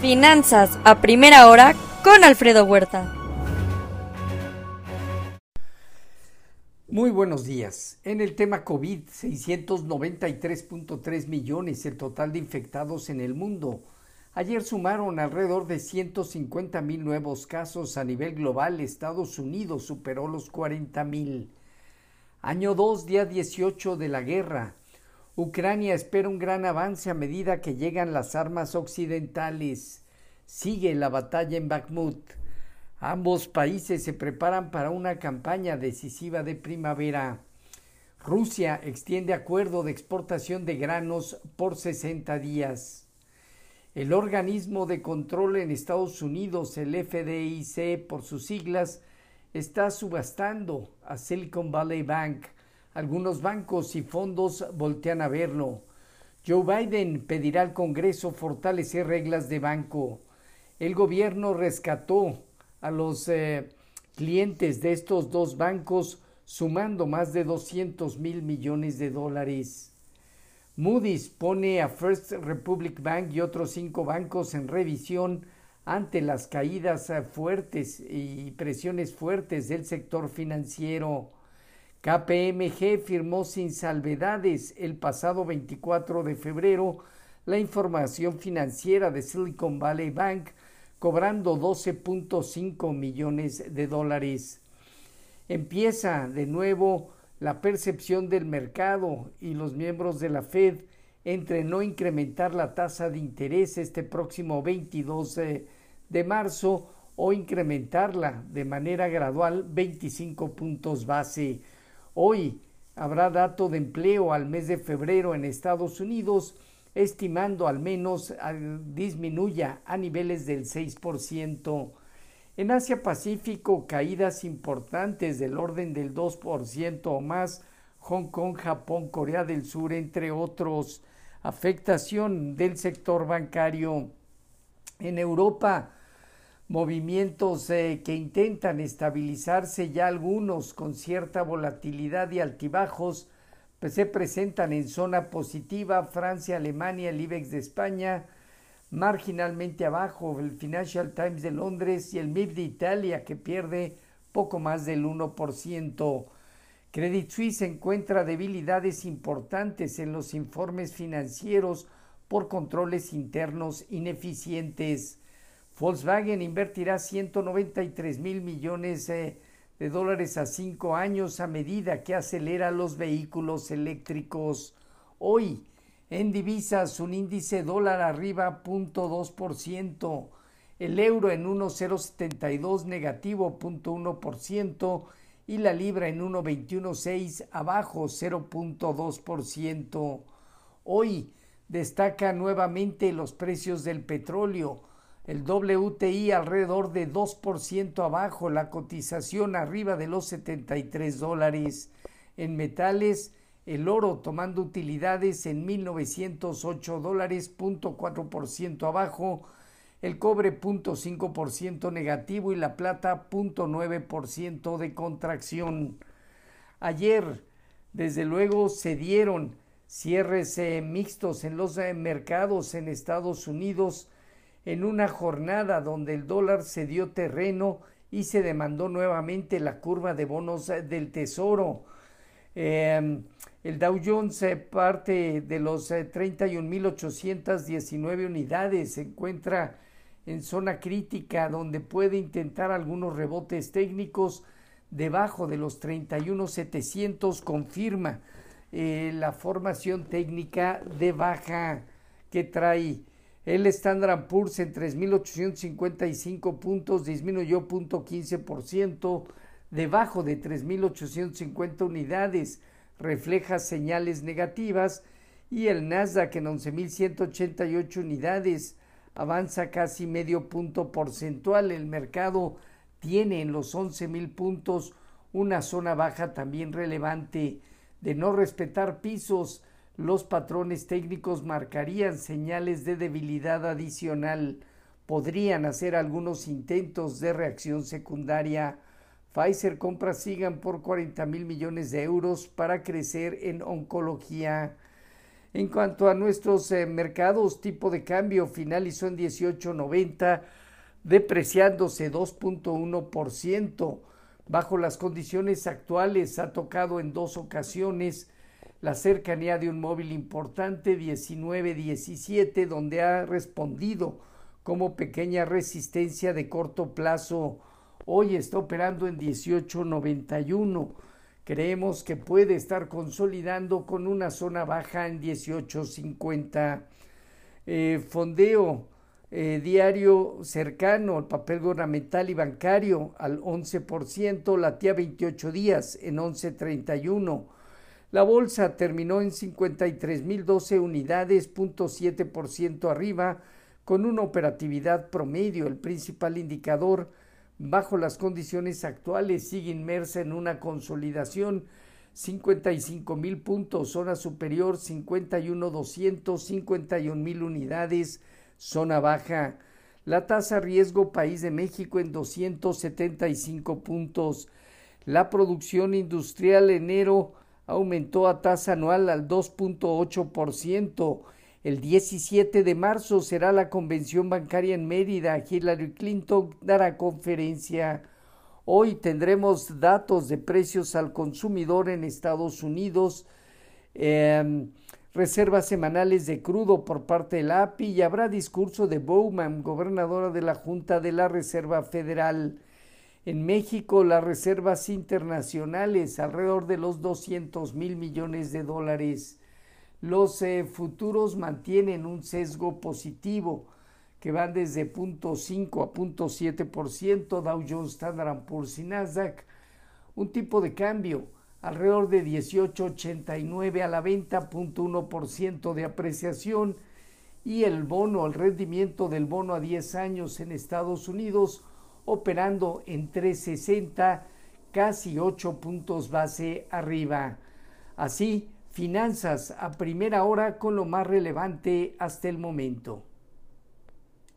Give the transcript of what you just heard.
Finanzas a primera hora con Alfredo Huerta. Muy buenos días. En el tema COVID, 693.3 millones el total de infectados en el mundo. Ayer sumaron alrededor de 150 mil nuevos casos a nivel global. Estados Unidos superó los 40 mil. Año 2, día 18 de la guerra. Ucrania espera un gran avance a medida que llegan las armas occidentales. Sigue la batalla en Bakhmut. Ambos países se preparan para una campaña decisiva de primavera. Rusia extiende acuerdo de exportación de granos por 60 días. El organismo de control en Estados Unidos, el FDIC por sus siglas, está subastando a Silicon Valley Bank. Algunos bancos y fondos voltean a verlo. Joe Biden pedirá al Congreso fortalecer reglas de banco. El gobierno rescató a los eh, clientes de estos dos bancos sumando más de 200 mil millones de dólares. Moody's pone a First Republic Bank y otros cinco bancos en revisión ante las caídas eh, fuertes y presiones fuertes del sector financiero. KPMG firmó sin salvedades el pasado 24 de febrero la información financiera de Silicon Valley Bank cobrando 12.5 millones de dólares. Empieza de nuevo la percepción del mercado y los miembros de la Fed entre no incrementar la tasa de interés este próximo 22 de marzo o incrementarla de manera gradual 25 puntos base. Hoy habrá dato de empleo al mes de febrero en Estados Unidos estimando al menos disminuya a niveles del 6%. En Asia Pacífico, caídas importantes del orden del 2% o más, Hong Kong, Japón, Corea del Sur, entre otros. Afectación del sector bancario. En Europa, movimientos eh, que intentan estabilizarse ya algunos con cierta volatilidad y altibajos pues, se presentan en zona positiva Francia, Alemania, el IBEX de España, marginalmente abajo el Financial Times de Londres y el MIB de Italia que pierde poco más del 1%. Credit Suisse encuentra debilidades importantes en los informes financieros por controles internos ineficientes. Volkswagen invertirá 193 mil millones de de dólares a cinco años a medida que acelera los vehículos eléctricos. Hoy, en divisas, un índice dólar arriba 0.2%, el euro en 1.072 negativo 0.1% y la libra en 1.216 abajo 0.2%. Hoy destaca nuevamente los precios del petróleo el WTI alrededor de 2% abajo, la cotización arriba de los 73 dólares. En metales, el oro tomando utilidades en 1908 dólares, 0.4% abajo, el cobre 0.5% negativo y la plata 0.9% de contracción. Ayer, desde luego, se dieron cierres eh, mixtos en los eh, mercados en Estados Unidos en una jornada donde el dólar se dio terreno y se demandó nuevamente la curva de bonos del tesoro. Em, el Dow Jones parte de los 31.819 eh, unidades, se encuentra en zona crítica donde puede intentar algunos rebotes técnicos debajo de los 31.700 confirma eh, la formación técnica de baja que trae el Standard Poor's en 3.855 puntos disminuyó 0.15%, debajo de 3.850 unidades, refleja señales negativas y el Nasdaq en 11.188 unidades. Avanza casi medio punto porcentual. El mercado tiene en los 11.000 puntos una zona baja también relevante. De no respetar pisos los patrones técnicos marcarían señales de debilidad adicional. Podrían hacer algunos intentos de reacción secundaria. Pfizer compra Sigan por 40 mil millones de euros para crecer en oncología. En cuanto a nuestros eh, mercados, tipo de cambio finalizó en 18.90, depreciándose 2.1%. Bajo las condiciones actuales ha tocado en dos ocasiones la cercanía de un móvil importante 19-17, donde ha respondido como pequeña resistencia de corto plazo. Hoy está operando en 18.91 Creemos que puede estar consolidando con una zona baja en 18.50. Eh, fondeo eh, diario cercano al papel gubernamental y bancario al 11%, latía 28 días en 11.31. La bolsa terminó en 53.012 unidades, 0.7% arriba, con una operatividad promedio. El principal indicador bajo las condiciones actuales sigue inmersa en una consolidación 55 mil puntos, zona superior 51 200, 51 mil unidades, zona baja. La tasa riesgo país de México en 275 puntos. La producción industrial enero aumentó a tasa anual al 2.8%. El 17 de marzo será la convención bancaria en Mérida. Hillary Clinton dará conferencia. Hoy tendremos datos de precios al consumidor en Estados Unidos, em, reservas semanales de crudo por parte de la API y habrá discurso de Bowman, gobernadora de la Junta de la Reserva Federal. En México, las reservas internacionales alrededor de los 200 mil millones de dólares. Los eh, futuros mantienen un sesgo positivo que van desde 0.5 a 0.7%, Dow Jones, Standard Poor's y Nasdaq. Un tipo de cambio alrededor de 18.89 a la venta, 0.1% de apreciación y el bono, el rendimiento del bono a 10 años en Estados Unidos operando en 360, casi 8 puntos base arriba. Así, Finanzas a primera hora con lo más relevante hasta el momento.